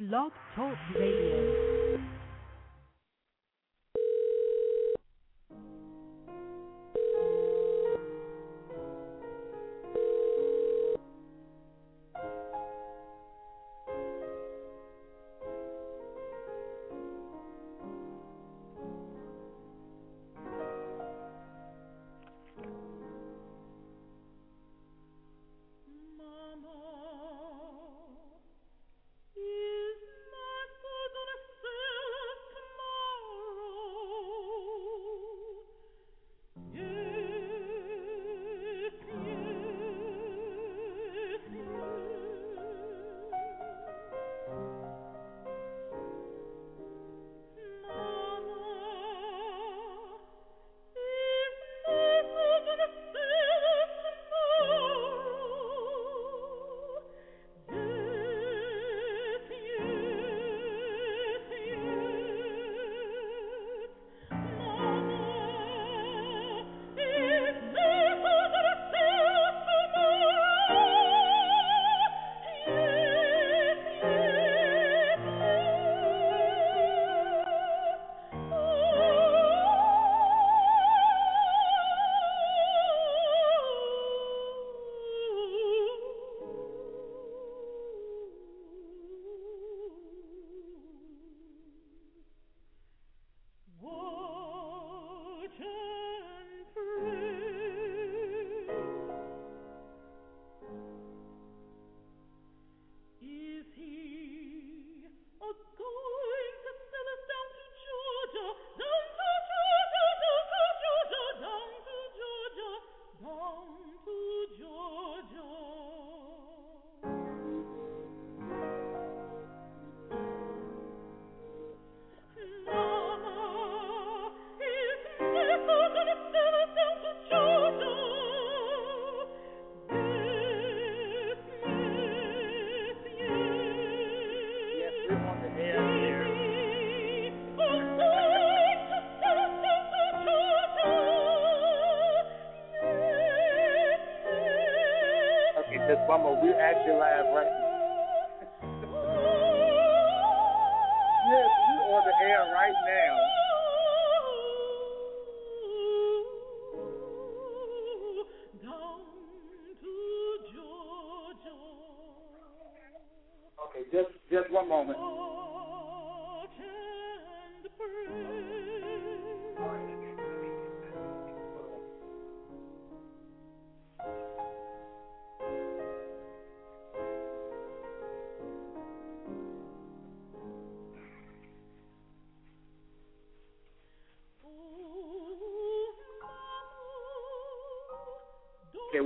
Blog Talk Radio.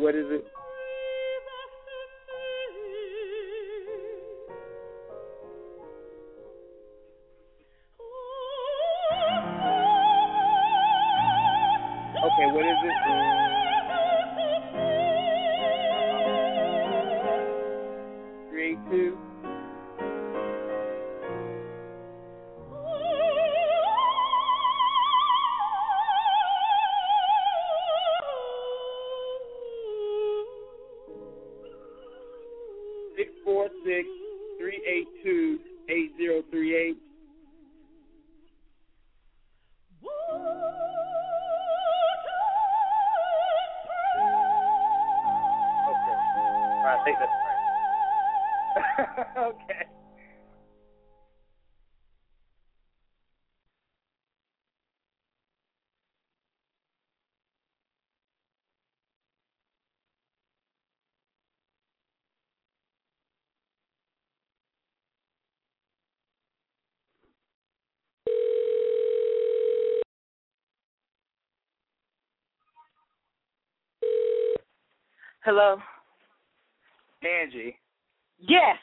What is it? Hello. Angie. Yes.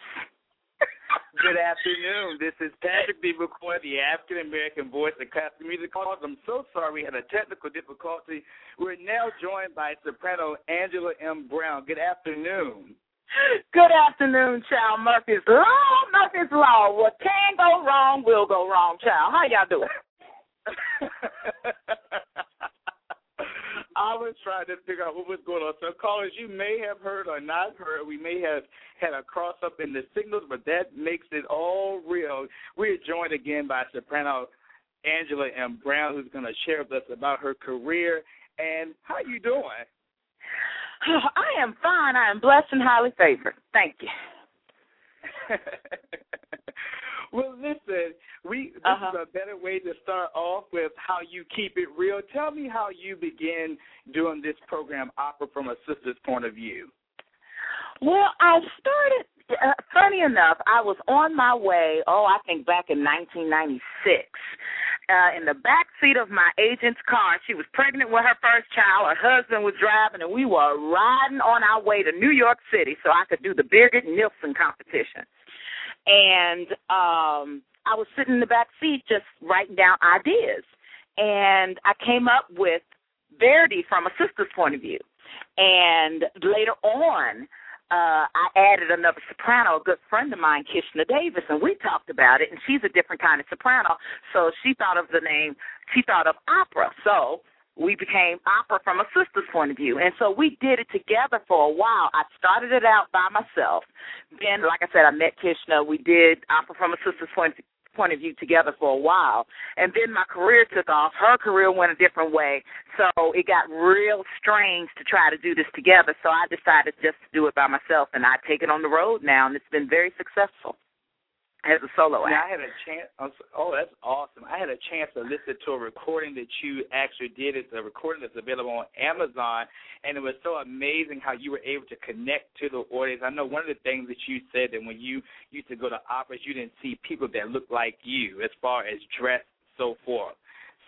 Good afternoon. This is Patrick D. McCoy, the African American voice of classical music calls. I'm so sorry we had a technical difficulty. We're now joined by soprano Angela M. Brown. Good afternoon. Good afternoon, child. Murphy's Law. Murphy's Law. What can go wrong will go wrong, child. How y'all doing? Was trying to figure out what was going on. So, callers, you may have heard or not heard. We may have had a cross up in the signals, but that makes it all real. We're joined again by soprano Angela M. Brown, who's going to share with us about her career and how you doing. I am fine. I am blessed and highly favored. Thank you. well, listen, we this uh-huh. is a better way to start off with how you keep it real. Tell me how you begin doing this program, Opera from a Sister's Point of View. Well, I started. Uh, funny enough, I was on my way. Oh, I think back in 1996. Uh, in the back seat of my agent's car. She was pregnant with her first child. Her husband was driving, and we were riding on our way to New York City so I could do the Birgit Nilsson competition. And um I was sitting in the back seat just writing down ideas. And I came up with Verdi from a sister's point of view. And later on, uh, I added another soprano, a good friend of mine, Kishna Davis, and we talked about it. And she's a different kind of soprano, so she thought of the name. She thought of opera. So we became opera from a sister's point of view. And so we did it together for a while. I started it out by myself. Then, like I said, I met Kishna. We did opera from a sister's point point of view together for a while. And then my career took off. Her career went a different way. So it got real strange to try to do this together. So I decided just to do it by myself. And I take it on the road now, and it's been very successful as a solo act. I had a chance. Oh, that's awesome! I had a chance to listen to a recording that you actually did. It's a recording that's available on Amazon, and it was so amazing how you were able to connect to the audience. I know one of the things that you said that when you used to go to operas, you didn't see people that looked like you as far as dress, so forth.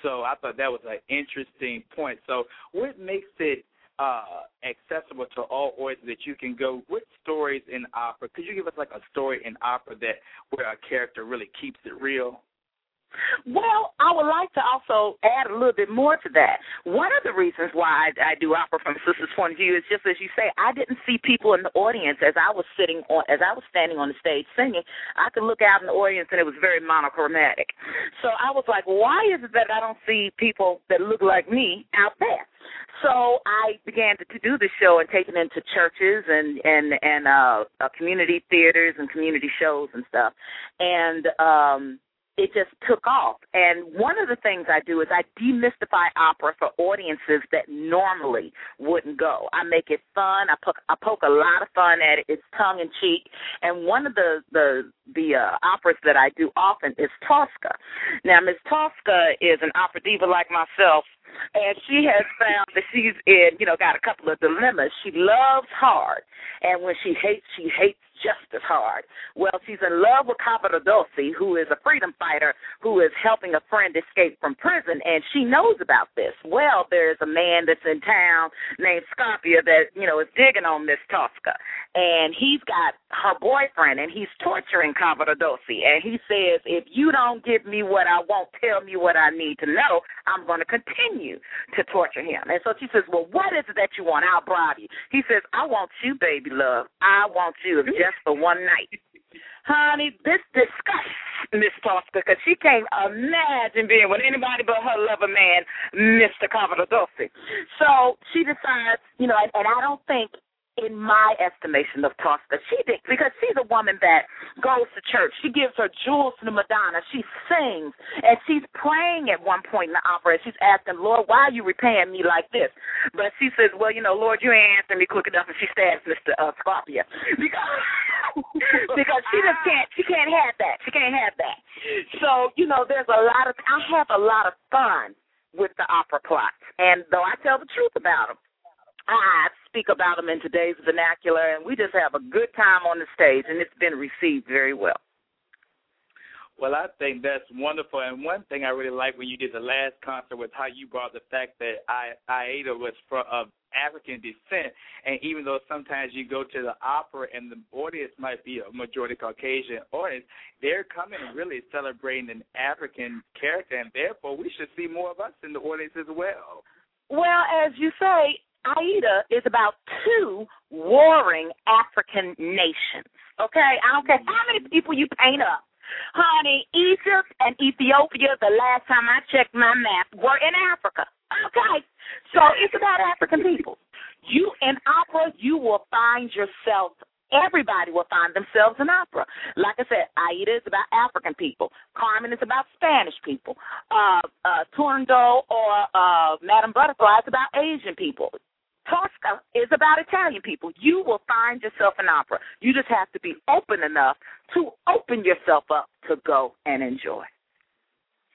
So I thought that was an interesting point. So what makes it uh, accessible to all audiences that you can go with stories in opera. Could you give us like a story in opera that where a character really keeps it real? Well, I would like to also add a little bit more to that. One of the reasons why I, I do opera from a sister's point of view is just as you say, I didn't see people in the audience as I was sitting on, as I was standing on the stage singing. I could look out in the audience and it was very monochromatic. So I was like, why is it that I don't see people that look like me out there? So I began to, to do the show and take it into churches and and and uh, uh community theaters and community shows and stuff. And um it just took off. And one of the things I do is I demystify opera for audiences that normally wouldn't go. I make it fun. I poke I poke a lot of fun at it. It's tongue in cheek. And one of the the the uh, operas that I do often is Tosca. Now, Miss Tosca is an opera diva like myself, and she has found that she's in, you know, got a couple of dilemmas. She loves hard, and when she hates, she hates just as hard. Well, she's in love with Cavaradossi, who is a freedom fighter who is helping a friend escape from prison, and she knows about this. Well, there's a man that's in town named Scarpia that, you know, is digging on Miss Tosca, and he's got her boyfriend, and he's torturing Cavaradossi, and he says, if you don't give me what I want, tell me what I need to know, I'm going to continue to torture him. And so she says, well, what is it that you want? I'll bribe you. He says, I want you, baby love. I want you just for one night. Honey, this disgusts Miss Tosca because she can't imagine being with anybody but her lover man, Mr. Cavaradossi. So she decides, you know, and, and I don't think in my estimation of Tosca. She did because she's a woman that goes to church. She gives her jewels to the Madonna. She sings and she's praying at one point in the opera. And she's asking, Lord, why are you repaying me like this? But she says, Well, you know, Lord, you ain't answering me quick enough, and she stabs Mister uh, Scarpia because because she just can't she can't have that. She can't have that. So you know, there's a lot of I have a lot of fun with the opera plots, and though I tell the truth about them. I speak about them in today's vernacular, and we just have a good time on the stage, and it's been received very well. Well, I think that's wonderful. And one thing I really like when you did the last concert was how you brought the fact that I, Aida was from of African descent. And even though sometimes you go to the opera and the audience might be a majority Caucasian audience, they're coming and really celebrating an African character, and therefore we should see more of us in the audience as well. Well, as you say, Aida is about two warring African nations. Okay? I don't care how many people you paint up. Honey, Egypt and Ethiopia, the last time I checked my map, were in Africa. Okay. So it's about African people. You in opera, you will find yourself Everybody will find themselves in opera. Like I said, Aida is about African people. Carmen is about Spanish people. Uh, uh, Turandot or uh, Madame Butterfly is about Asian people. Tosca is about Italian people. You will find yourself in opera. You just have to be open enough to open yourself up to go and enjoy.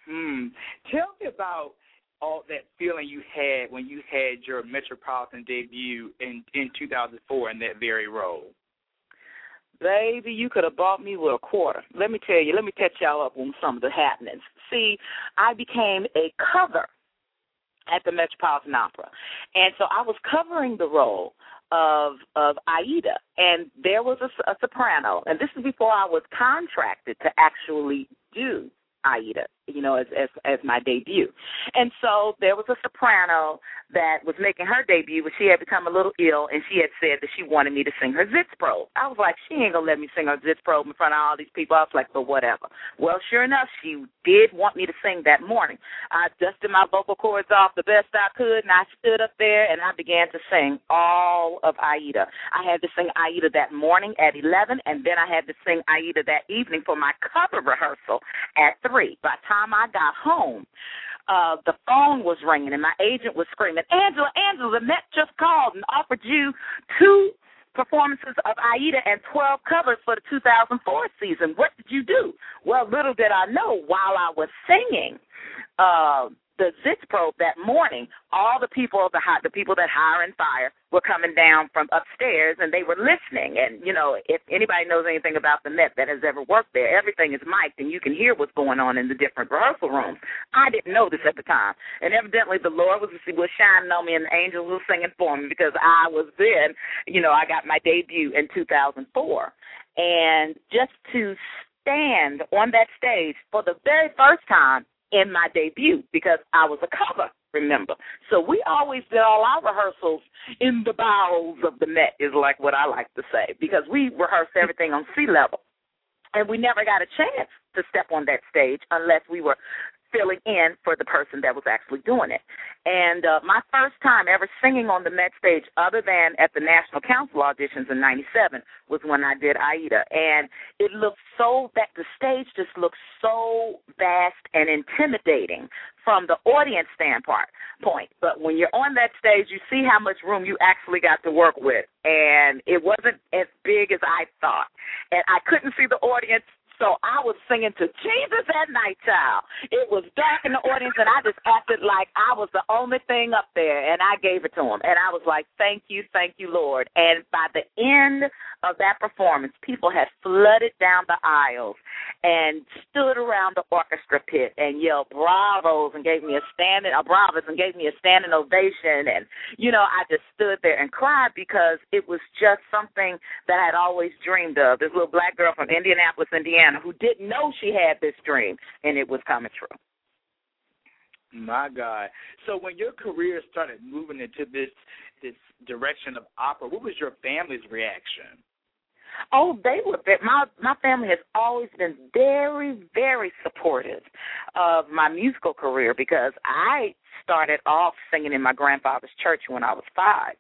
Hmm. Tell me about all that feeling you had when you had your Metropolitan debut in in 2004 in that very role. Baby, you could have bought me with a quarter. Let me tell you, let me catch y'all up on some of the happenings. See, I became a cover at the Metropolitan Opera. And so I was covering the role of of Aida, and there was a, a soprano, and this is before I was contracted to actually do Aida, you know, as as as my debut. And so there was a soprano that was making her debut, but she had become a little ill, and she had said that she wanted me to sing her zits Sitzprobe. I was like, she ain't gonna let me sing her zits Sitzprobe in front of all these people. I was like, but whatever. Well, sure enough, she did want me to sing that morning. I dusted my vocal cords off the best I could, and I stood up there and I began to sing all of Aida. I had to sing Aida that morning at 11, and then I had to sing Aida that evening for my cover rehearsal at 3. By the time I got home, uh, the phone was ringing and my agent was screaming, Angela, Angela, the Met just called and offered you two performances of Aida and 12 covers for the 2004 season. What did you do? Well, little did I know while I was singing, uh, the Sitzprobe that morning, all the people of the the people that hire and fire were coming down from upstairs and they were listening. And you know, if anybody knows anything about the Met that has ever worked there, everything is mic'd and you can hear what's going on in the different rehearsal rooms. I didn't know this at the time, and evidently the Lord was was shining on me and the angels were singing for me because I was then, you know, I got my debut in 2004, and just to stand on that stage for the very first time in my debut because I was a cover, remember. So we always did all our rehearsals in the bowels of the Met, is like what I like to say, because we rehearsed everything on sea level. And we never got a chance to step on that stage unless we were filling in for the person that was actually doing it. And uh, my first time ever singing on the Met stage, other than at the National Council auditions in '97, was when I did Aida, and it looked so that the stage just looked so vast and intimidating from the audience standpoint. Point, but when you're on that stage, you see how much room you actually got to work with, and it wasn't as big as I thought, and I couldn't see the audience so I was singing to Jesus at night, child. It was dark in the audience, and I just acted like I was the only thing up there, and I gave it to him. And I was like, thank you, thank you, Lord. And by the end of that performance, people had flooded down the aisles and stood around the orchestra pit and yelled bravos and gave me a standing, a bravos and gave me a standing ovation. And, you know, I just stood there and cried because it was just something that I had always dreamed of. This little black girl from Indianapolis, Indiana who didn't know she had this dream and it was coming true. My God. So when your career started moving into this this direction of opera, what was your family's reaction? Oh, they were. My my family has always been very, very supportive of my musical career because I started off singing in my grandfather's church when I was five,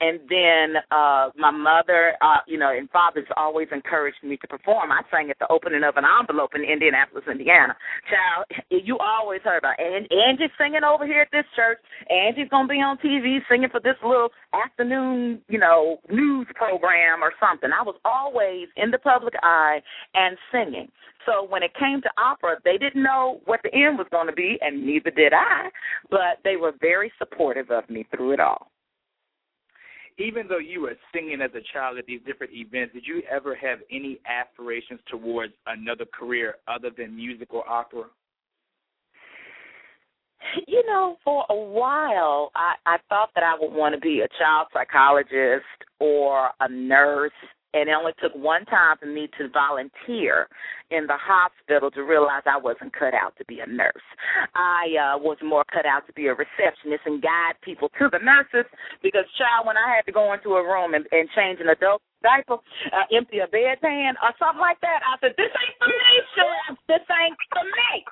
and then uh my mother, uh, you know, and father's always encouraged me to perform. I sang at the opening of an envelope in Indianapolis, Indiana. Child, you always heard about and Angie's singing over here at this church. Angie's gonna be on TV singing for this little afternoon, you know, news program or something. I was always in the public eye and singing. So when it came to opera, they didn't know what the end was going to be, and neither did I. But they were very supportive of me through it all even though you were singing as a child at these different events, did you ever have any aspirations towards another career other than musical opera? You know, for a while, I, I thought that I would want to be a child psychologist or a nurse and it only took one time for me to volunteer in the hospital to realize I wasn't cut out to be a nurse. I uh, was more cut out to be a receptionist and guide people to the nurses because, child, when I had to go into a room and, and change an adult diaper, uh, empty a bedpan or something like that, I said, "This ain't for me, chef. This ain't for me."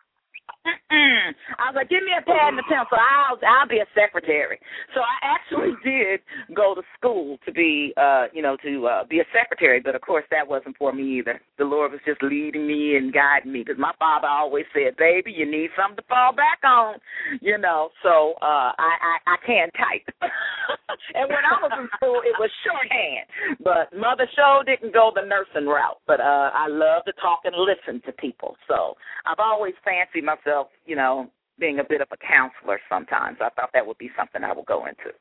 Mm-mm. I was like, give me a pad and a so I'll I'll be a secretary. So I actually did go to school to be uh, you know, to uh be a secretary, but of course that wasn't for me either. The Lord was just leading me and guiding me because my father always said, "Baby, you need something to fall back on," you know. So uh I I, I can type. and when I was in school, it was shorthand. But Mother Show didn't go the nursing route, but uh I love to talk and listen to people. So I've always fancied myself, you know, being a bit of a counselor sometimes. I thought that would be something I would go into.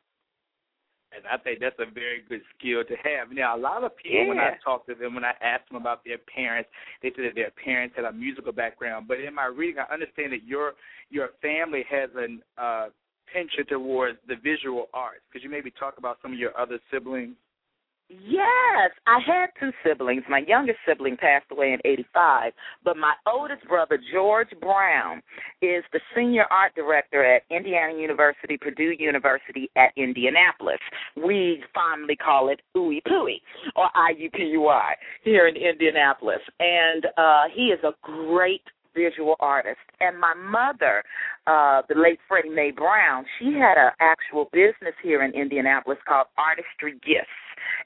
And I think that's a very good skill to have. Now, a lot of people, yeah. when I talk to them, when I ask them about their parents, they say that their parents had a musical background. But in my reading, I understand that your your family has an uh, penchant towards the visual arts. Could you maybe talk about some of your other siblings? Yes, I had two siblings. My youngest sibling passed away in 85, but my oldest brother, George Brown, is the senior art director at Indiana University, Purdue University at Indianapolis. We fondly call it Ooey Pooey or IUPUI here in Indianapolis. And uh, he is a great visual artist. And my mother, uh, the late Freddie Mae Brown, she had an actual business here in Indianapolis called Artistry Gifts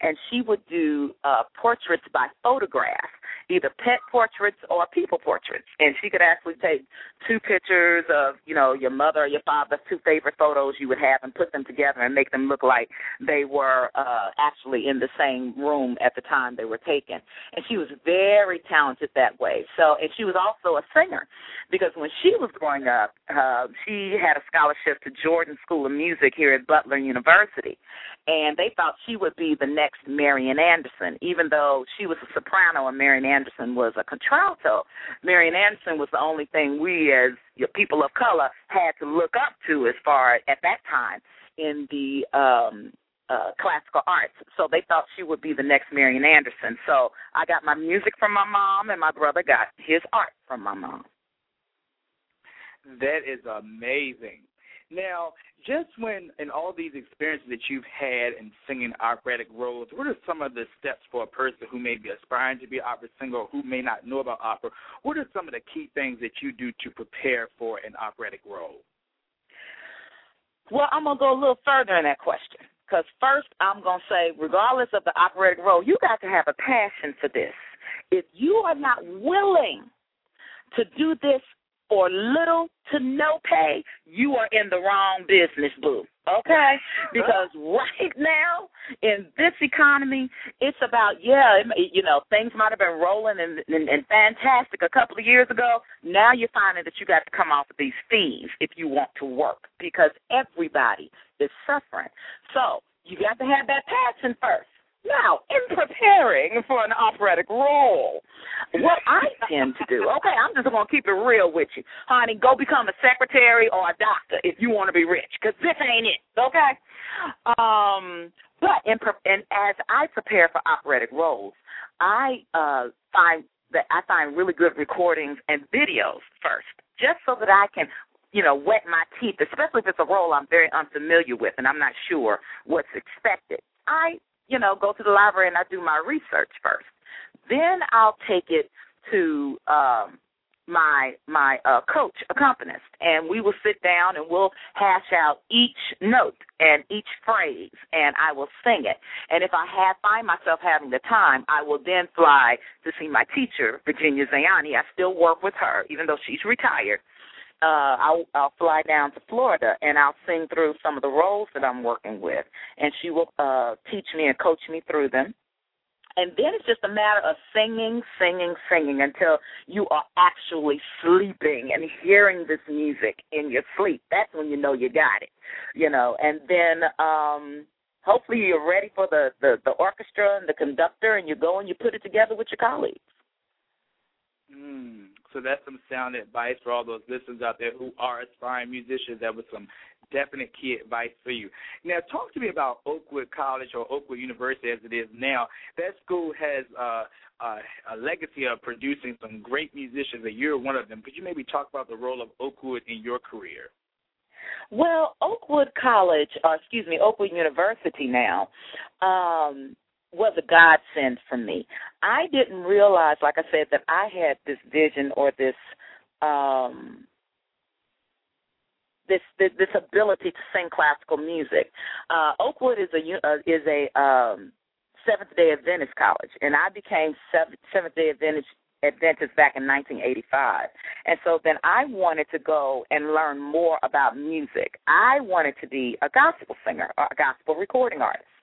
and she would do uh, portraits by photograph, either pet portraits or people portraits. And she could actually take two pictures of, you know, your mother or your father's two favorite photos you would have and put them together and make them look like they were uh, actually in the same room at the time they were taken. And she was very talented that way. So, and she was also a singer because when she was growing up, uh, she had a scholarship to Jordan School of Music here at Butler University. And they thought she would be the next Marian Anderson, even though she was a soprano and Marian Anderson was a contralto. Marian Anderson was the only thing we as people of color had to look up to as far at that time in the um uh classical arts. So they thought she would be the next Marian Anderson. So I got my music from my mom and my brother got his art from my mom. That is amazing. Now, just when in all these experiences that you've had in singing operatic roles, what are some of the steps for a person who may be aspiring to be an opera singer or who may not know about opera? What are some of the key things that you do to prepare for an operatic role? Well, I'm going to go a little further in that question. Because first, I'm going to say, regardless of the operatic role, you got to have a passion for this. If you are not willing to do this for little to no pay, you are in the wrong business, boo. Okay? Because right now in this economy, it's about yeah, it, you know, things might have been rolling and, and and fantastic a couple of years ago. Now you're finding that you got to come off of these fees if you want to work because everybody is suffering. So you got to have that passion first. Now, in preparing for an operatic role, what I tend to do, okay, I'm just going to keep it real with you. Honey, go become a secretary or a doctor if you want to be rich, because this ain't it, okay? Um, but in, and as I prepare for operatic roles, I uh, find that I find really good recordings and videos first, just so that I can you know, wet my teeth, especially if it's a role I'm very unfamiliar with and I'm not sure what's expected. I you know, go to the library and I do my research first. Then I'll take it to um my my uh coach accompanist and we will sit down and we'll hash out each note and each phrase and I will sing it. And if I have find myself having the time, I will then fly to see my teacher, Virginia Zeani. I still work with her, even though she's retired uh I'll I'll fly down to Florida and I'll sing through some of the roles that I'm working with and she will uh teach me and coach me through them. And then it's just a matter of singing, singing, singing until you are actually sleeping and hearing this music in your sleep. That's when you know you got it. You know, and then um hopefully you're ready for the the, the orchestra and the conductor and you go and you put it together with your colleagues. Mm. So that's some sound advice for all those listeners out there who are aspiring musicians. That was some definite key advice for you. Now, talk to me about Oakwood College or Oakwood University as it is now. That school has uh, uh, a legacy of producing some great musicians, and you're one of them. Could you maybe talk about the role of Oakwood in your career? Well, Oakwood College, or excuse me, Oakwood University now, um, was a godsend for me. I didn't realize, like I said, that I had this vision or this um this this, this ability to sing classical music. Uh, Oakwood is a uh, is a um, Seventh Day Adventist college, and I became Seventh Day Adventist Adventist back in 1985. And so then I wanted to go and learn more about music. I wanted to be a gospel singer, a gospel recording artist.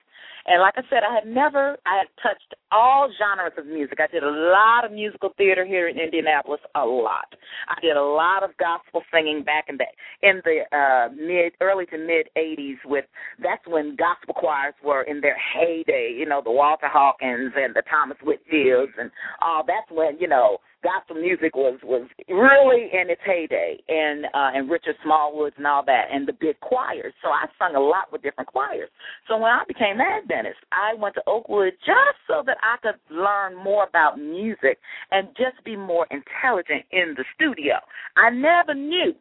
And like I said, I had never, I had touched all genres of music. I did a lot of musical theater here in Indianapolis, a lot. I did a lot of gospel singing back in the in the uh, mid, early to mid '80s. With that's when gospel choirs were in their heyday. You know, the Walter Hawkins and the Thomas Whitfields and all. That's when you know gospel music was was really in its heyday, and uh, and Richard Smallwoods and all that, and the big choirs. So I sung a lot with different choirs. So when I became an Adventist, I went to Oakwood just so that I could learn more about music and just be more intelligent in the studio. I never knew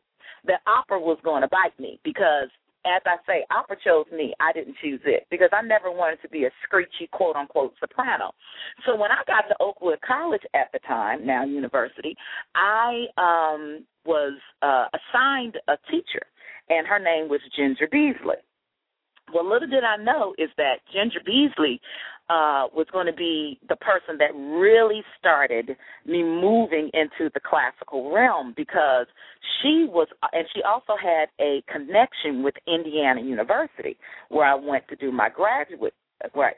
that opera was going to bite me because as I say, opera chose me. I didn't choose it because I never wanted to be a screechy quote unquote soprano. So when I got to Oakwood College at the time, now university, I um was uh assigned a teacher and her name was Ginger Beasley. Well, little did I know is that Ginger Beasley uh, was going to be the person that really started me moving into the classical realm because she was, and she also had a connection with Indiana University, where I went to do my graduate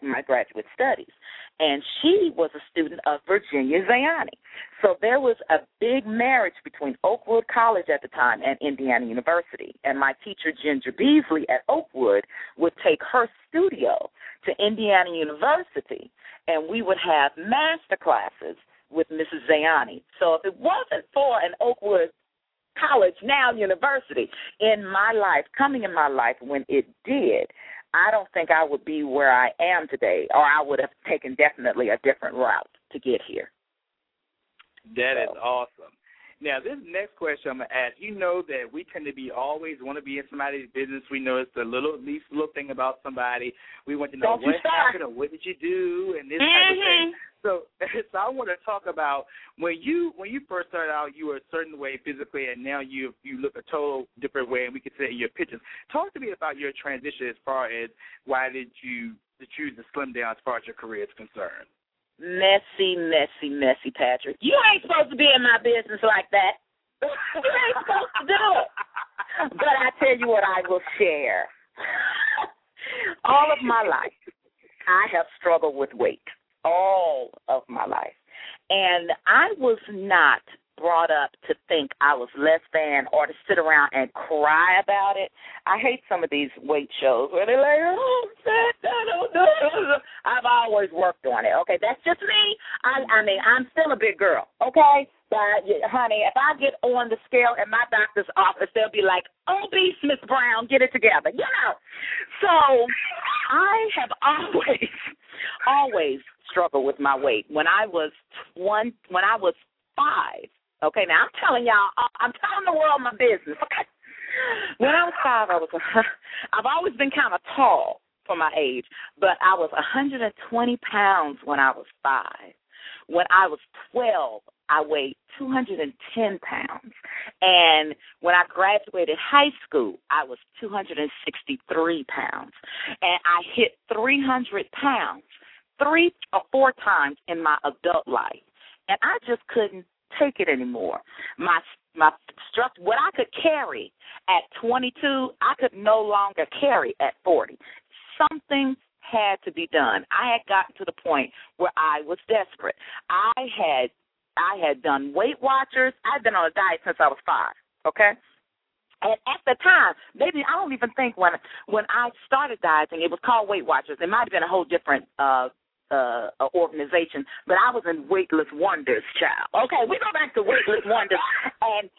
my graduate studies. And she was a student of Virginia Zeani. So there was a big marriage between Oakwood College at the time and Indiana University. And my teacher, Ginger Beasley at Oakwood, would take her studio to Indiana University, and we would have master classes with Mrs. Zeani. So if it wasn't for an Oakwood college, now university, in my life, coming in my life when it did, I don't think I would be where I am today, or I would have taken definitely a different route to get here. That so. is awesome. Now, this next question I'm gonna ask. You know that we tend to be always want to be in somebody's business. We know it's the little least little thing about somebody. We want to know Don't what happened or what did you do and this mm-hmm. type of thing. So, so I want to talk about when you when you first started out, you were a certain way physically, and now you you look a total different way, and we could say in your pictures. Talk to me about your transition as far as why did you choose to slim down as far as your career is concerned messy, messy, messy, Patrick. You ain't supposed to be in my business like that. you ain't supposed to do it. But I tell you what, I will share. All of my life, I have struggled with weight. All of my life. And I was not brought up to think I was less than or to sit around and cry about it. I hate some of these weight shows where they're like, oh, I've always worked on it. Okay, that's just me. I, I mean, I'm still a big girl. Okay, but honey, if I get on the scale in my doctor's office, they'll be like, obese Miss Brown, get it together. You know. So I have always, always struggled with my weight. When I was one, when I was five, Okay, now I'm telling y'all, uh, I'm telling the world my business. Okay. When I was five, I was. I've always been kind of tall for my age, but I was 120 pounds when I was five. When I was 12, I weighed 210 pounds. And when I graduated high school, I was 263 pounds. And I hit 300 pounds three or four times in my adult life. And I just couldn't take it anymore. My my structure, what I could carry at 22, I could no longer carry at 40. Something had to be done. I had gotten to the point where I was desperate. I had I had done Weight Watchers. I'd been on a diet since I was five. Okay. And at the time, maybe I don't even think when when I started dieting, it was called Weight Watchers. It might have been a whole different uh uh, organization, but I was in Weightless Wonders, child. Okay, we go back to Weightless Wonders and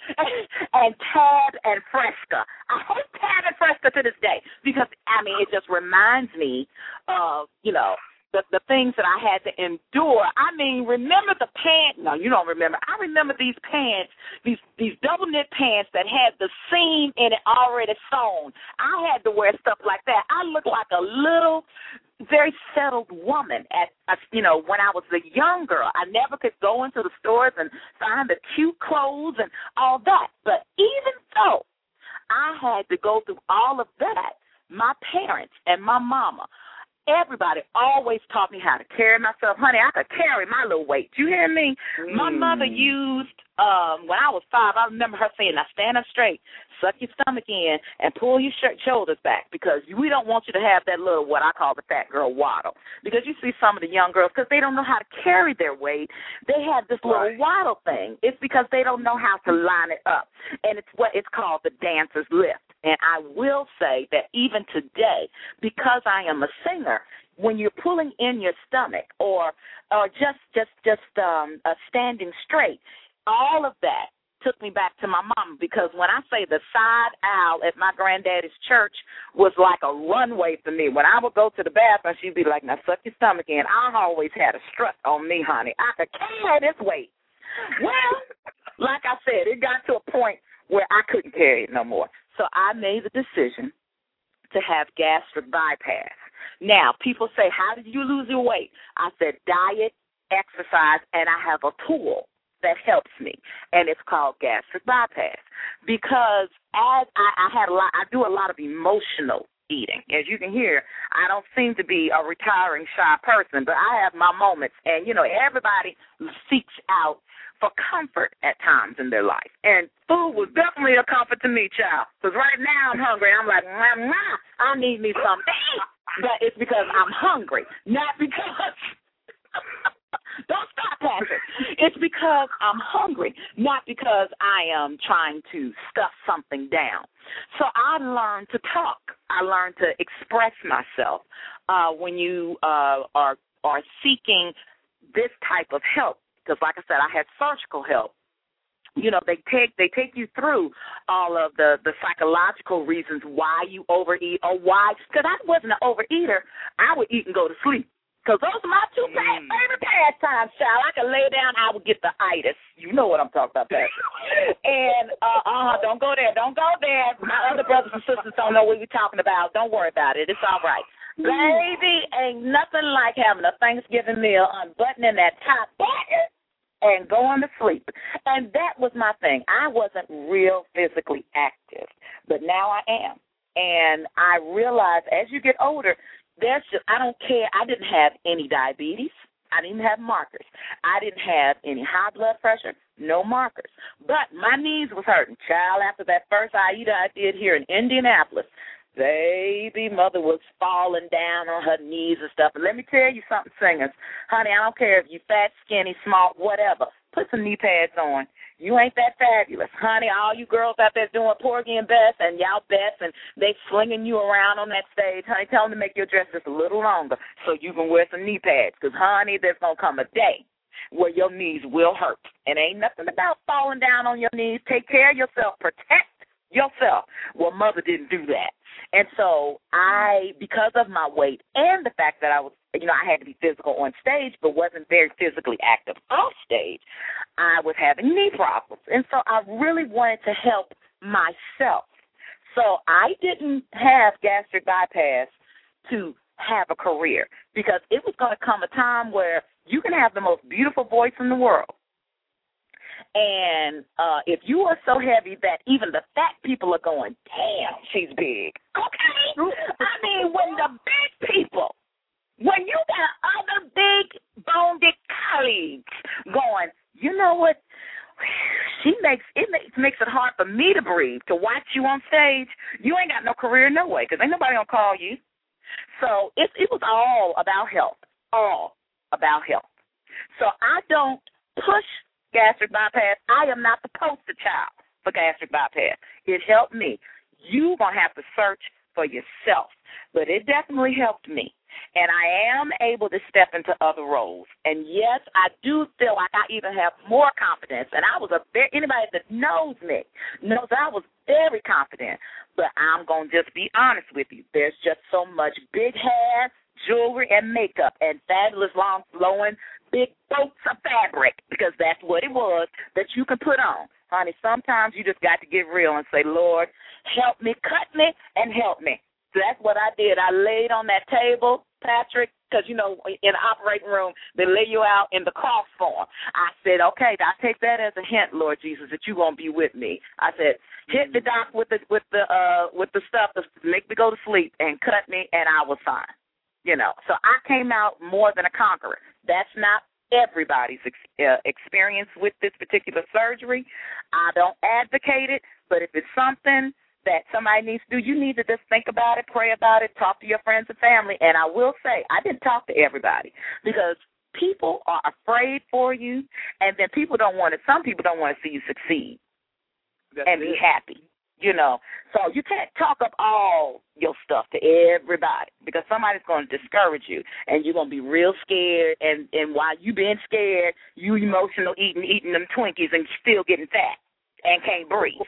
and Tab and Fresca. I hate Tab and Fresca to this day because I mean it just reminds me of you know the the things that I had to endure. I mean, remember the pants? No, you don't remember. I remember these pants, these these double knit pants that had the seam in it already sewn. I had to wear stuff like that. I looked like a little very settled woman at you know when I was a young girl. I never could go into the stores and find the cute clothes and all that. But even though I had to go through all of that. My parents and my mama, everybody always taught me how to carry myself. Honey, I could carry my little weight. You hear me? Mm. My mother used um when I was five, I remember her saying, Now stand up straight, suck your stomach in and pull your shirt shoulders back because we don't want you to have that little what I call the fat girl waddle. Because you see some of the young girls because they don't know how to carry their weight, they have this little right. waddle thing. It's because they don't know how to line it up. And it's what it's called the dancer's lift. And I will say that even today, because I am a singer, when you're pulling in your stomach or or just just just um uh, standing straight, all of that took me back to my mom because when I say the side aisle at my granddaddy's church was like a runway for me. When I would go to the bathroom, she'd be like, "Now suck your stomach in." I always had a strut on me, honey. I could carry this weight. Well, like I said, it got to a point carry it no more. So I made the decision to have gastric bypass. Now, people say, How did you lose your weight? I said, Diet, exercise, and I have a tool that helps me, and it's called gastric bypass. Because as I, I had a lot, I do a lot of emotional eating. As you can hear, I don't seem to be a retiring shy person, but I have my moments. And, you know, everybody seeks out for comfort at times in their life. And food was definitely a comfort to me, child. Because right now I'm hungry. I'm like, mwah, mwah, I need me something. But it's because I'm hungry, not because. Don't stop, Patrick. It's because I'm hungry, not because I am trying to stuff something down. So I learned to talk. I learned to express myself. Uh, when you uh, are are seeking this type of help, because like I said, I had surgical help. You know, they take they take you through all of the the psychological reasons why you overeat or why. Because I wasn't an overeater. I would eat and go to sleep. Because those are my two mm. favorite pastimes, child. I could lay down, I would get the itis. You know what I'm talking about, Pastor. and uh uh don't go there. Don't go there. My other brothers and sisters don't know what we're talking about. Don't worry about it. It's all right. Mm. Baby, ain't nothing like having a Thanksgiving meal, unbuttoning that top button and going to sleep. And that was my thing. I wasn't real physically active, but now I am. And I realize as you get older, there's just I don't care. I didn't have any diabetes. I didn't have markers. I didn't have any high blood pressure, no markers. But my knees was hurting. Child, after that first AIDA I did here in Indianapolis, baby mother was falling down on her knees and stuff. And let me tell you something, singers. Honey, I don't care if you fat, skinny, small, whatever. Put some knee pads on. You ain't that fabulous. Honey, all you girls out there doing Porgy and Bess and y'all Bess and they slinging you around on that stage, honey, tell them to make your dress just a little longer so you can wear some knee pads. Because, honey, there's to come a day where your knees will hurt. And ain't nothing about falling down on your knees. Take care of yourself. Protect yourself. Well, mother didn't do that. And so I, because of my weight and the fact that I was, you know, I had to be physical on stage, but wasn't very physically active off stage, I was having knee problems. And so I really wanted to help myself. So I didn't have gastric bypass to have a career because it was going to come a time where you can have the most beautiful voice in the world and uh if you are so heavy that even the fat people are going, damn, she's big. Okay? I mean, when the big people, when you got other big boned colleagues going, you know what? She makes it makes it hard for me to breathe to watch you on stage. You ain't got no career no way because ain't nobody gonna call you. So it it was all about health, all about health. So I don't push gastric bypass. I am not the poster child for gastric bypass. It helped me. You're going to have to search for yourself. But it definitely helped me. And I am able to step into other roles. And yes, I do feel like I even have more confidence. And I was a very, anybody that knows me knows I was very confident. But I'm going to just be honest with you. There's just so much big hair, jewelry, and makeup, and fabulous long flowing big boats of fabric because that's what it was that you can put on. Honey, sometimes you just got to get real and say, Lord, help me, cut me, and help me. So that's what I did. I laid on that table, Patrick, because you know in the operating room they lay you out in the cross form. I said, okay, I take that as a hint, Lord Jesus, that you're gonna be with me. I said, hit the doc with the with the uh with the stuff to make me go to sleep and cut me, and I was fine. You know, so I came out more than a conqueror. That's not everybody's ex- uh, experience with this particular surgery. I don't advocate it, but if it's something that somebody needs to do, you need to just think about it, pray about it, talk to your friends and family. And I will say, I didn't talk to everybody because people are afraid for you, and then people don't want to. Some people don't want to see you succeed That's and it. be happy. You know, so you can't talk up all your stuff to everybody because somebody's going to discourage you, and you're going to be real scared. And and while you being scared, you emotional eating eating them Twinkies and still getting fat and can't breathe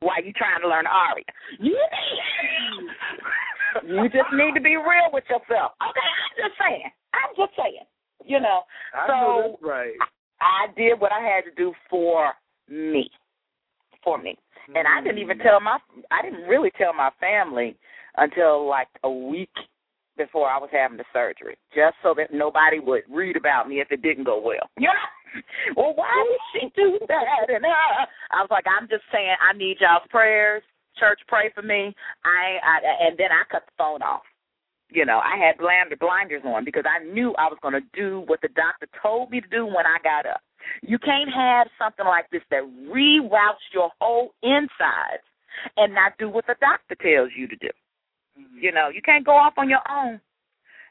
while you trying to learn aria. You you just need to be real with yourself. Okay, I'm just saying. I'm just saying. You know, I so know that's right. I did what I had to do for me, for me, and I didn't even tell my I didn't really tell my family until like a week before I was having the surgery, just so that nobody would read about me if it didn't go well. You know, well, why did she do that? And uh, I was like, I'm just saying, I need y'all's prayers. Church, pray for me. I, I and then I cut the phone off. You know, I had blinder blinders on because I knew I was going to do what the doctor told me to do when I got up. You can't have something like this that reroutes your whole insides and not do what the doctor tells you to do. Mm-hmm. You know, you can't go off on your own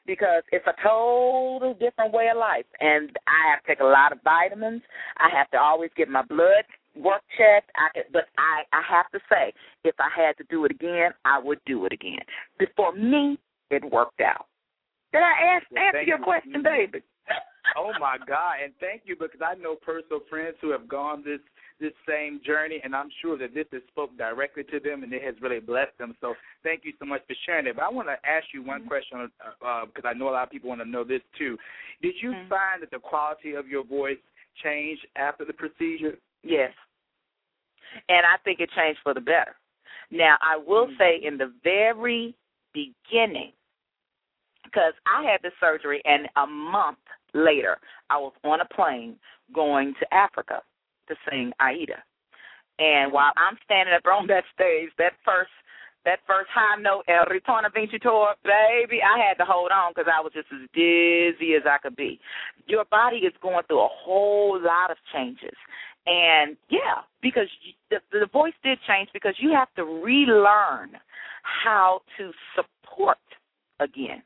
because it's a total different way of life. And I have to take a lot of vitamins. I have to always get my blood work checked. I, but I, I have to say, if I had to do it again, I would do it again. But for me, it worked out. Did I ask, Well, answer your you. question, baby? Oh my God! And thank you because I know personal friends who have gone this this same journey, and I'm sure that this has spoke directly to them, and it has really blessed them. So thank you so much for sharing it. But I want to ask you one question uh, uh, because I know a lot of people want to know this too. Did you Mhm. find that the quality of your voice changed after the procedure? Yes. And I think it changed for the better. Now, I will Mhm. say in the very beginning, because I had the surgery, and a month later, I was on a plane going to Africa to sing Aida. And while I'm standing up on that stage, that first that first high note, El Ritorna vincitor, baby, I had to hold on because I was just as dizzy as I could be. Your body is going through a whole lot of changes. And yeah, because the, the voice did change because you have to relearn how to support again.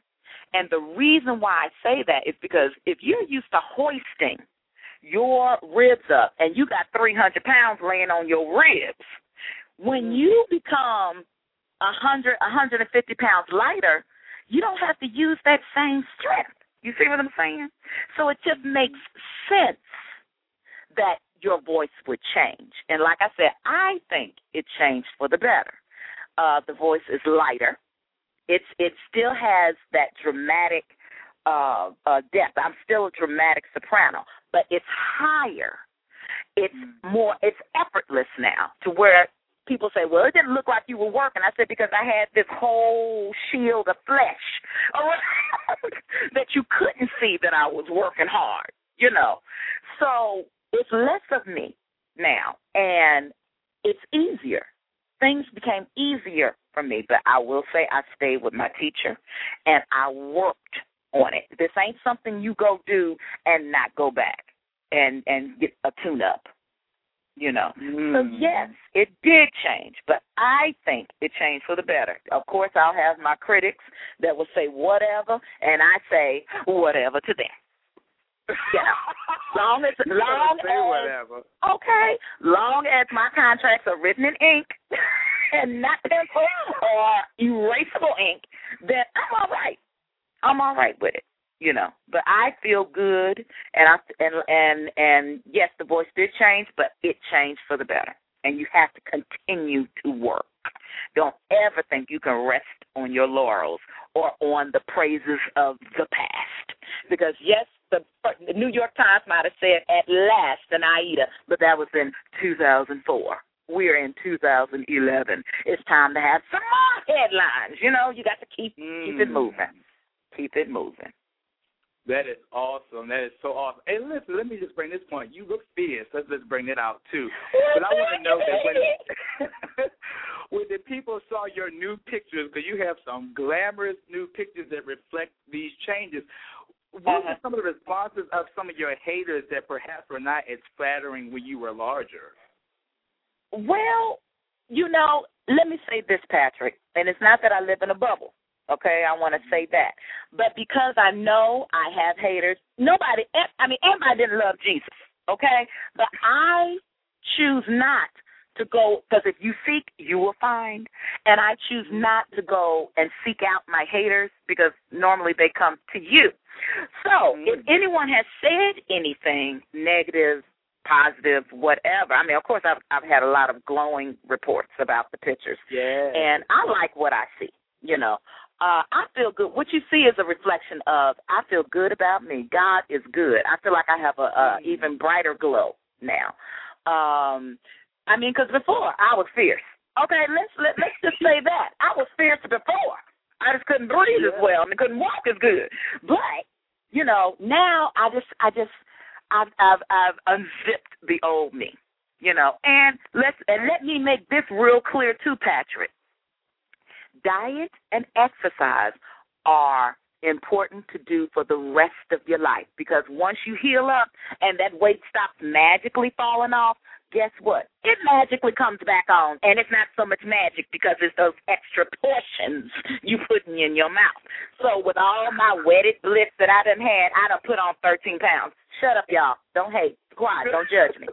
And the reason why I say that is because if you're used to hoisting your ribs up and you got 300 pounds laying on your ribs, when you become a hundred, a hundred and fifty pounds lighter, you don't have to use that same strength. You see what I'm saying? So it just makes sense that your voice would change. And like I said, I think it changed for the better. Uh, the voice is lighter. It's it still has that dramatic uh, uh, depth. I'm still a dramatic soprano, but it's higher. It's more. It's effortless now to where people say, "Well, it didn't look like you were working." I said because I had this whole shield of flesh around that you couldn't see that I was working hard. You know, so it's less of me now, and it's easier. Things became easier for me, but I will say I stayed with my teacher, and I worked on it. This ain't something you go do and not go back and and get a tune up you know. So Mm. yes, it did change, but I think it changed for the better. Of course, I'll have my critics that will say whatever, and I say whatever to them. Know, long as long as whatever. okay, long as my contracts are written in ink and not pencil or erasable ink, then I'm all right. I'm all right with it, you know. But I feel good, and I and and and yes, the voice did change, but it changed for the better. And you have to continue to work. Don't ever think you can rest on your laurels or on the praises of the past, because yes, the, the New York Times might have said at last an Aida, but that was in 2004 we're in 2011. It's time to have some more headlines. You know, you got to keep keep it Mm. moving. Keep it moving. That is awesome. That is so awesome. Hey, listen, let me just bring this point. You look fierce. Let's just bring that out too. But I want to know that when when the people saw your new pictures, because you have some glamorous new pictures that reflect these changes. What were Uh-huh. some of the responses of some of your haters that perhaps were not as flattering when you were larger? Well, you know, let me say this, Patrick, and it's not that I live in a bubble. Okay, I want to say that, but because I know I have haters, nobody. I mean, everybody didn't love Jesus. Okay, but I choose not to go because if you seek, you will find, and I choose not to go and seek out my haters because normally they come to you. So, if anyone has said anything negative positive, whatever. I mean, of course, I've I've had a lot of glowing reports about the pictures, Yeah. and I like what I see. You know, uh, I feel good. What you see is a reflection of I feel good about me. God is good. I feel like I have a, a even brighter glow now. Um, I mean, because before I was fierce. Okay, let's let, let's just say that I was fierce before. I just couldn't breathe as well and couldn't walk as good. But you know, now I just I just I've I've I've unzipped the old me, you know. And let's and let me make this real clear too, Patrick. Diet and exercise are important to do for the rest of your life because once you heal up and that weight stops magically falling off, guess what? It magically comes back on, and it's not so much magic because it's those extra portions you putting in your mouth. So with all my wetted bliss that I done had, I done put on 13 pounds. Shut up, y'all. Don't hate. Quiet. Don't judge me.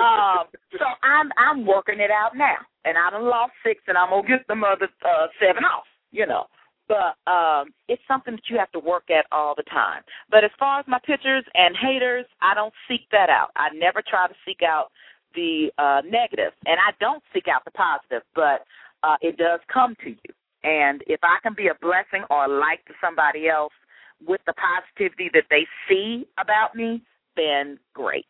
Um, so I'm I'm working it out now, and I done lost six, and I'm gonna get the other uh, seven off. You know, but um, it's something that you have to work at all the time. But as far as my pictures and haters, I don't seek that out. I never try to seek out the uh, negative, and I don't seek out the positive, but uh, it does come to you. And if I can be a blessing or a light to somebody else with the positivity that they see about me, then great.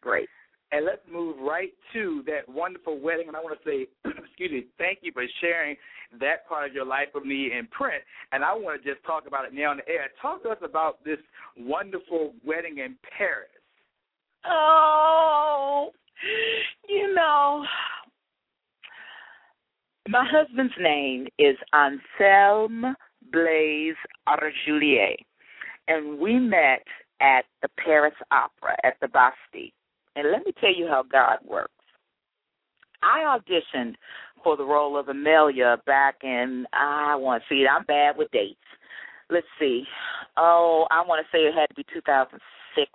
Great. And let's move right to that wonderful wedding. And I want to say, excuse me, thank you for sharing that part of your life with me in print. And I want to just talk about it now on the air. Talk to us about this wonderful wedding in Paris. Oh, you know, my husband's name is Anselme Blaise Arjulier, and we met at the Paris Opera at the Bastille. And let me tell you how God works. I auditioned for the role of Amelia back in I want to see it, I'm bad with dates. Let's see. Oh, I want to say it had to be 2006.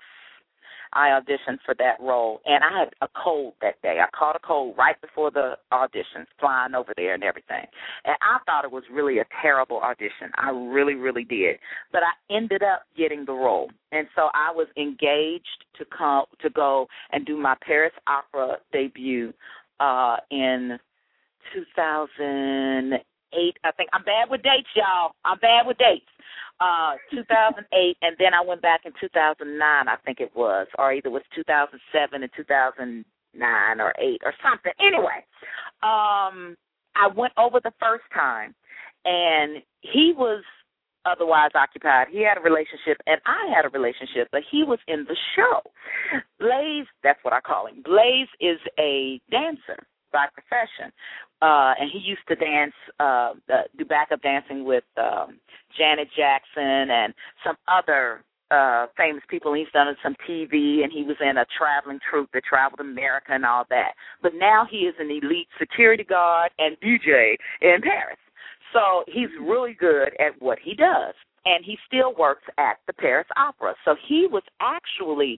I auditioned for that role, and I had a cold that day. I caught a cold right before the audition, flying over there and everything. And I thought it was really a terrible audition. I really, really did. But I ended up getting the role, and so I was engaged to come to go and do my Paris Opera debut uh in 2008. I think I'm bad with dates, y'all. I'm bad with dates. Uh 2008 and then I went back in 2009, I think it was, or either it was 2007 and 2009 or 8 or something. Anyway, um I went over the first time and he was otherwise occupied. He had a relationship and I had a relationship, but he was in the show. Blaze, that's what I call him. Blaze is a dancer by profession. Uh and he used to dance uh, uh do backup dancing with um Janet Jackson and some other uh famous people. He's done some TV and he was in a traveling troupe that traveled America and all that. But now he is an elite security guard and DJ in Paris. So he's really good at what he does. And he still works at the Paris Opera. So he was actually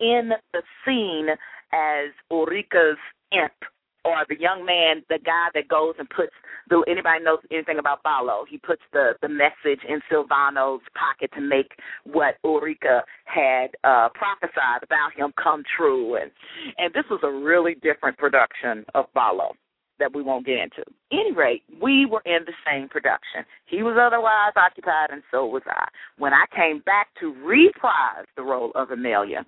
in the scene as Ulrika's imp or the young man, the guy that goes and puts the anybody knows anything about Ballo, he puts the the message in Silvano's pocket to make what Ulrika had uh prophesied about him come true and and this was a really different production of Ballo that we won't get into. Any rate, we were in the same production. He was otherwise occupied and so was I. When I came back to reprise the role of Amelia,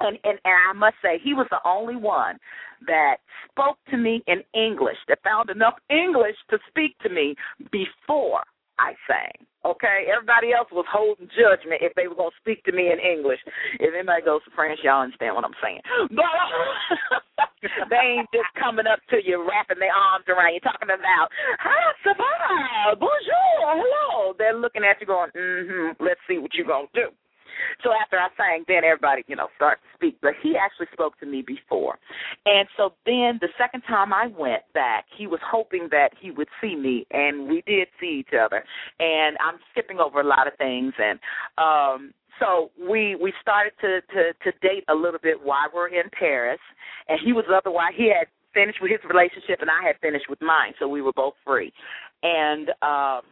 and, and and I must say he was the only one that spoke to me in English, that found enough English to speak to me before I sang. Okay, everybody else was holding judgment if they were gonna speak to me in English. If anybody goes to France, y'all understand what I'm saying. But they ain't just coming up to you, wrapping their arms around you, talking about "Hi, va? Bonjour, hello." They're looking at you, going, "Mm-hmm. Let's see what you're gonna do." So after I sang, then everybody, you know, started to speak. But he actually spoke to me before. And so then the second time I went back, he was hoping that he would see me and we did see each other. And I'm skipping over a lot of things and um so we we started to to to date a little bit while we're in Paris and he was otherwise he had finished with his relationship and I had finished with mine, so we were both free. And um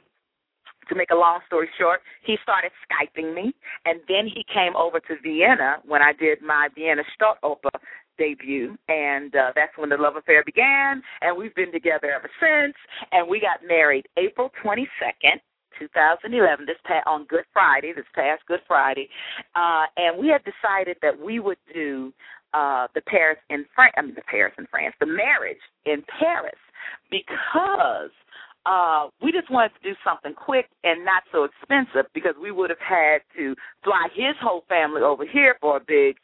to make a long story short, he started Skyping me, and then he came over to Vienna when I did my Vienna Staatsoper debut, and uh, that's when the love affair began, and we've been together ever since, and we got married April 22nd, 2011, this past, on Good Friday, this past Good Friday, uh, and we had decided that we would do uh, the Paris in France, I mean the Paris in France, the marriage in Paris, because uh, we just wanted to do something quick and not so expensive because we would have had to fly his whole family over here for a big,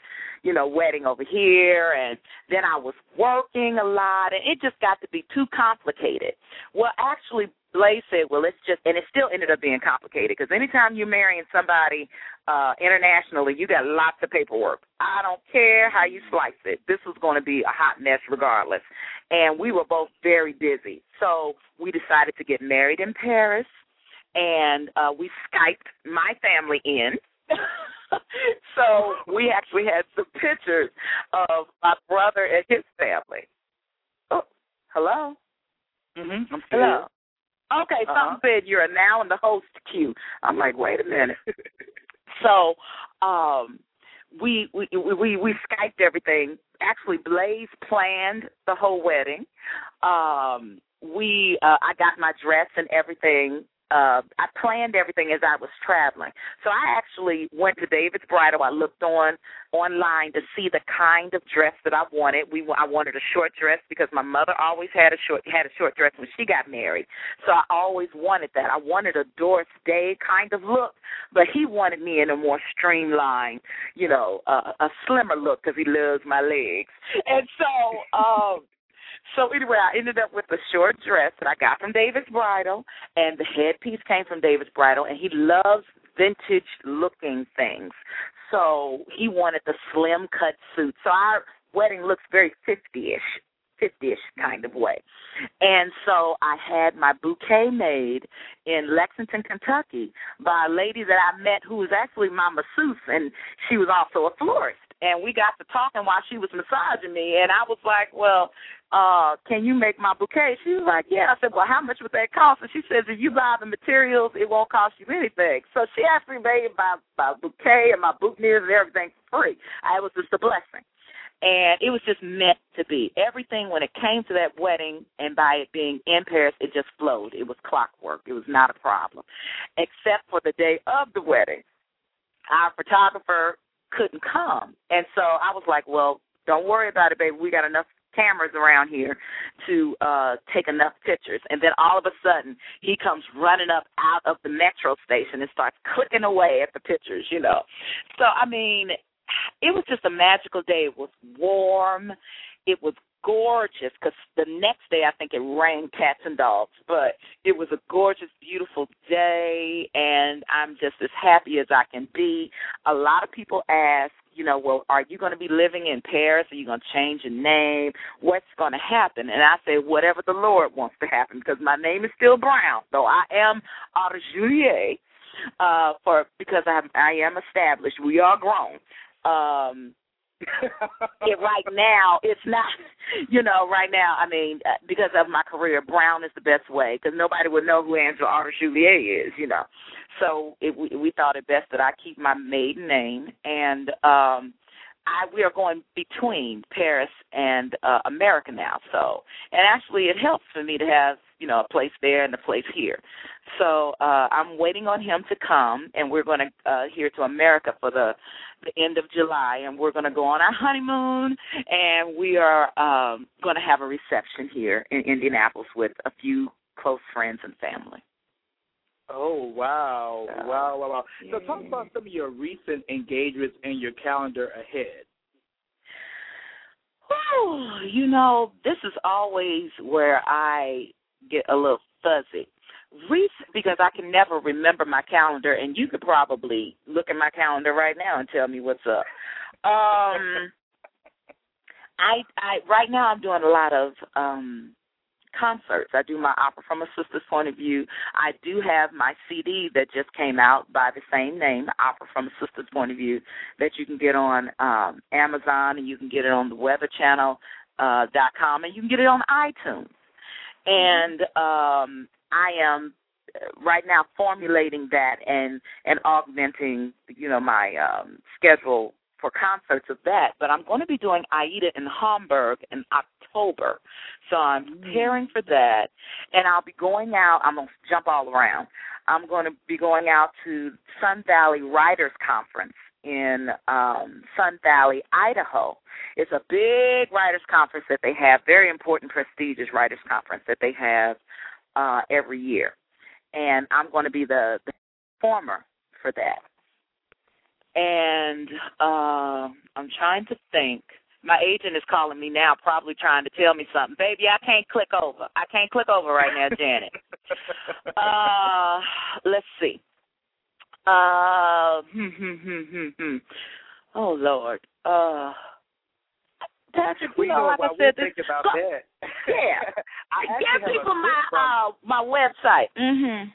you know, wedding over here, and then I was working a lot, and it just got to be too complicated. Well, actually, Blaze said, well, it's just, and it still ended up being complicated because anytime you're marrying somebody uh, internationally, you got lots of paperwork. I don't care how you slice it. This was going to be a hot mess regardless. And we were both very busy. So we decided to get married in Paris, and uh, we Skyped my family in. so we actually had some pictures of my brother and his family. Oh, hello? Mm-hmm. I'm Hello. Okay, Uh-huh. something said you're now in the host queue. I'm like, wait a minute. so, um, we we we we Skyped everything. Actually, Blaze planned the whole wedding. Um, we uh, I got my dress and everything. Uh, I planned everything as I was traveling. So I actually went to David's Bridal. I looked on online to see the kind of dress that I wanted. We I wanted a short dress because my mother always had a short had a short dress when she got married. So I always wanted that. I wanted a Doris Day kind of look, but he wanted me in a more streamlined, you know, uh, a slimmer look because he loves my legs. And so, um, so anyway, I ended up with a short dress that I got from David's Bridal, and the headpiece came from David's Bridal, and he loves vintage looking things. So he wanted the slim cut suit. So our wedding looks very fifty ish. 50-ish kind of way. And so I had my bouquet made in Lexington, Kentucky by a lady that I met who was actually my masseuse and she was also a florist. And we got to talking while she was massaging me and I was like, Well, uh, can you make my bouquet? She was like, Yeah. I said, Well, how much would that cost? And she says, If you buy the materials, it won't cost you anything. So she actually made my, my bouquet and my boutonnieres and everything free. I, was just a blessing and it was just meant to be. Everything when it came to that wedding, and by it being in Paris, it just flowed. It was clockwork. It was not a problem, except for the day of the wedding. Our photographer couldn't come, and so I was like, "Well, don't worry about it, baby. We got enough." cameras around here to uh take enough pictures and then all of a sudden he comes running up out of the metro station and starts clicking away at the pictures you know so i mean it was just a magical day. It was warm. It was gorgeous because the next day I think it rained cats and dogs, but it was a gorgeous, beautiful day, and I'm just as happy as I can be. A lot of people ask, you know, well, are you going to be living in Paris? Are you going to change your name? What's going to happen? And I say, whatever the Lord wants to happen, because my name is still Brown, though I am Otter Juliet, uh, for because I'm I am established. We are grown um it right now it's not you know right now i mean uh, because of my career brown is the best way because nobody would know who angela arthur Chouvier is you know so it, we, we thought it best that i keep my maiden name and um I we are going between Paris and uh, America now. So, and actually, it helps for me to have you know a place there and a place here. So uh, I'm waiting on him to come, and we're going to uh, here to America for the the end of July, and we're going to go on our honeymoon, and we are um, going to have a reception here in Indianapolis with a few close friends and family. Oh wow, So, wow, wow, wow! So talk about some of your recent engagements and your calendar ahead. Whew, you know, this is always where I get a little fuzzy. Recent because I can never remember my calendar, and you could probably look at my calendar right now and tell me what's up. Um, I I right now I'm doing a lot of um concerts. I do my opera from a sister's point of view. I do have my CD that just came out by the same name, Opera from a Sista's Point of View, that you can get on um Amazon and you can get it on the Weather Channel uh dot com and you can get it on iTunes. And um I am uh, right now formulating that and and augmenting, you know, my um schedule for concerts of that. But I'm going to be doing Aida in Hamburg in October. So I'm preparing for that. And I'll be going out, I'm going to jump all around. I'm going to be going out to Sun Valley Writers Conference in um, Sun Valley, Idaho. It's a big writers conference that they have, very important, prestigious writers conference that they have uh, every year. And I'm going to be the, the performer for that. And uh, I'm trying to think. My agent is calling me now, probably trying to tell me something. Baby, I can't click over. I can't click over right now, Janet. uh, let's see. Uh, hmm, hmm, hmm, hmm, hmm. Oh Lord. Uh, Patrick, you we know, know like I said, this, think about go- that. Yeah. I give actually have a people my from- uh my website. Mm-hmm.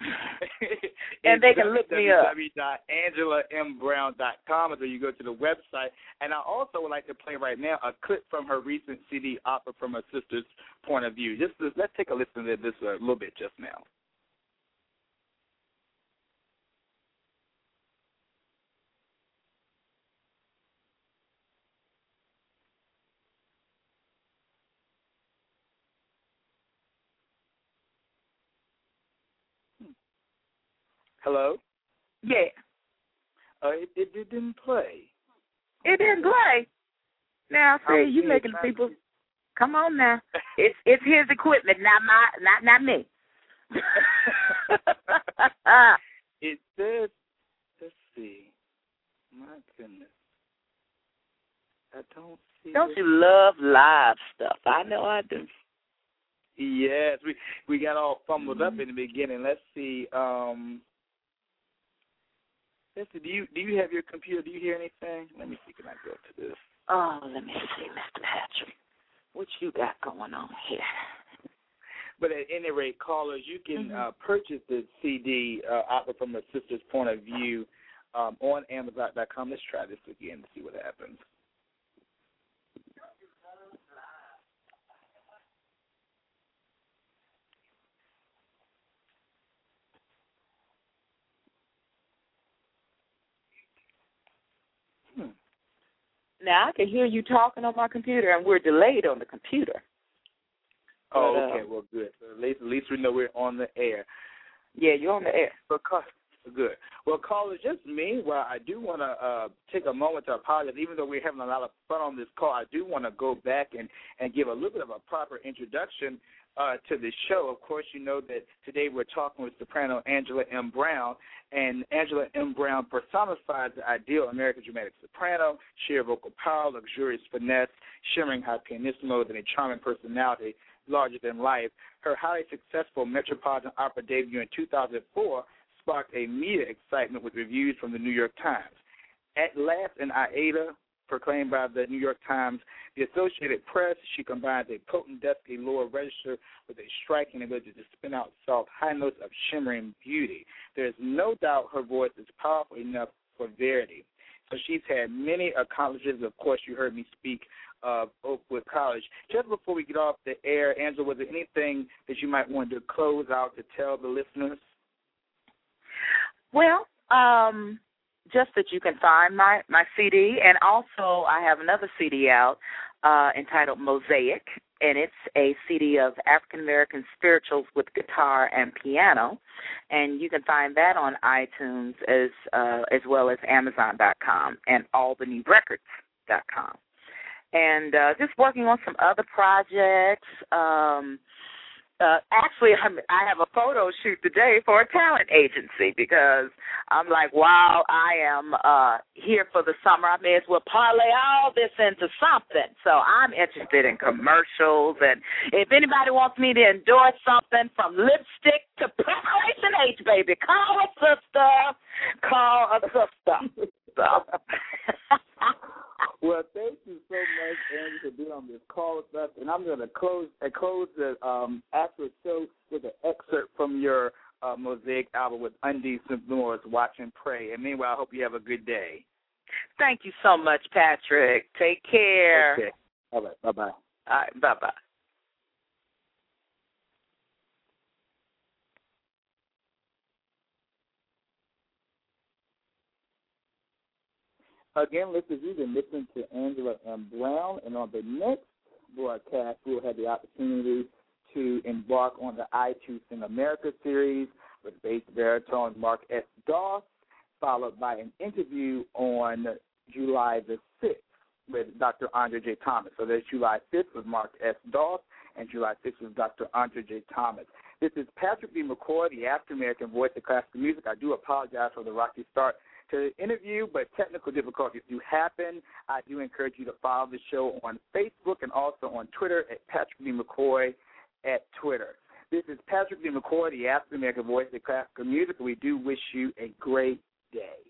And they can look me up. www.angelamBrown.com is where you go to the website. And I also would like to play right now a clip from her recent CD, Opera from a Sista's Point of View. Just let's take a listen to this a little bit just now. Hello? Yeah. Uh, it, it, it didn't play. It didn't play. Now see, you making people come on now. It's it's his equipment, not my not not me. it says, let's see. My goodness. I don't see Don't you love live stuff? I know I do. Yes, we we got all fumbled up Mhm. in the beginning. Let's see. Um, let's. Do you do you have your computer? Do you hear anything? Let me see. Can I go to this? Oh, let me see, Mr. Patrick. What you got going on here? But at any rate, callers, you can Mhm. uh, purchase the CD uh, Opera from a Sista's Point of View um, on Amazon.com. Let's try this again to see what happens. Hmm. Now I can hear you talking on my computer, and we're delayed on the computer. Oh, But, uh, okay. Well, good. So at least at least we know we're on the air. Yeah, you're on the air. Call, good. Well, callers, just meanwhile, I do want to uh, take a moment to apologize. Even though we're having a lot of fun on this call, I do want to go back and and give a little bit of a proper introduction uh, to the show. Of course, you know that today we're talking with soprano Angela M. Brown, and Angela M. Brown personifies the ideal American dramatic soprano, sheer vocal power, luxurious finesse, shimmering high pianissimo, and a charming personality larger than life. Her highly successful Metropolitan Opera debut in 2004 sparked a media excitement with reviews from the New York Times. At last, in Aida, proclaimed by the New York Times, the Associated Press, she combines a potent, dusky lower register with a striking ability to spin out soft high notes of shimmering beauty. There's no doubt her voice is powerful enough for Verdi. So she's had many accomplishments. Of course, you heard me speak of Oakwood College. Just before we get off the air, Angela, was there anything that you might want to close out to tell the listeners? Well, um, just that you can find my my CD, and also I have another CD out uh, entitled Mosaic, and it's a CD of African American spirituals with guitar and piano, and you can find that on iTunes as uh, as well as Amazon.com and AlbanyRecords.com. And uh, just working on some other projects. Um, uh, actually, I'm, I have a photo shoot today for a talent agency because I'm like, wow, I am uh, here for the summer. I may as well parlay all this into something. So I'm interested in commercials, and if anybody wants me to endorse something from lipstick to Preparation H, baby, call a sister. Call a sister. so. well, thank you so much, Andy, for being on this call with us. And I'm going to close uh, close the um, after show with an excerpt from your uh, Mosaic album with Undecent Moors, Watch and Pray. And meanwhile, I hope you have a good day. Thank you so much, Patrick. Take care. Okay. All right. Bye bye. All right. Bye bye. Again, listeners, you've been listening to Angela M. Brown, and on the next broadcast, we'll have the opportunity to embark on the I Too Sing America series with bass baritone Mark S. Doss, followed by an interview on July the 6th with Dr. Andre J. Thomas. So there's July 5th with Mark S. Doss, and July 6th with Dr. Andre J. Thomas. This is Patrick D. McCoy, the African American voice of classical music. I do apologize for the rocky start to interview, but technical difficulties do happen. I do encourage you to follow the show on Facebook and also on Twitter at Patrick D. McCoy at Twitter. This is Patrick D. McCoy, the African American voice of classical music. We do wish you a great day.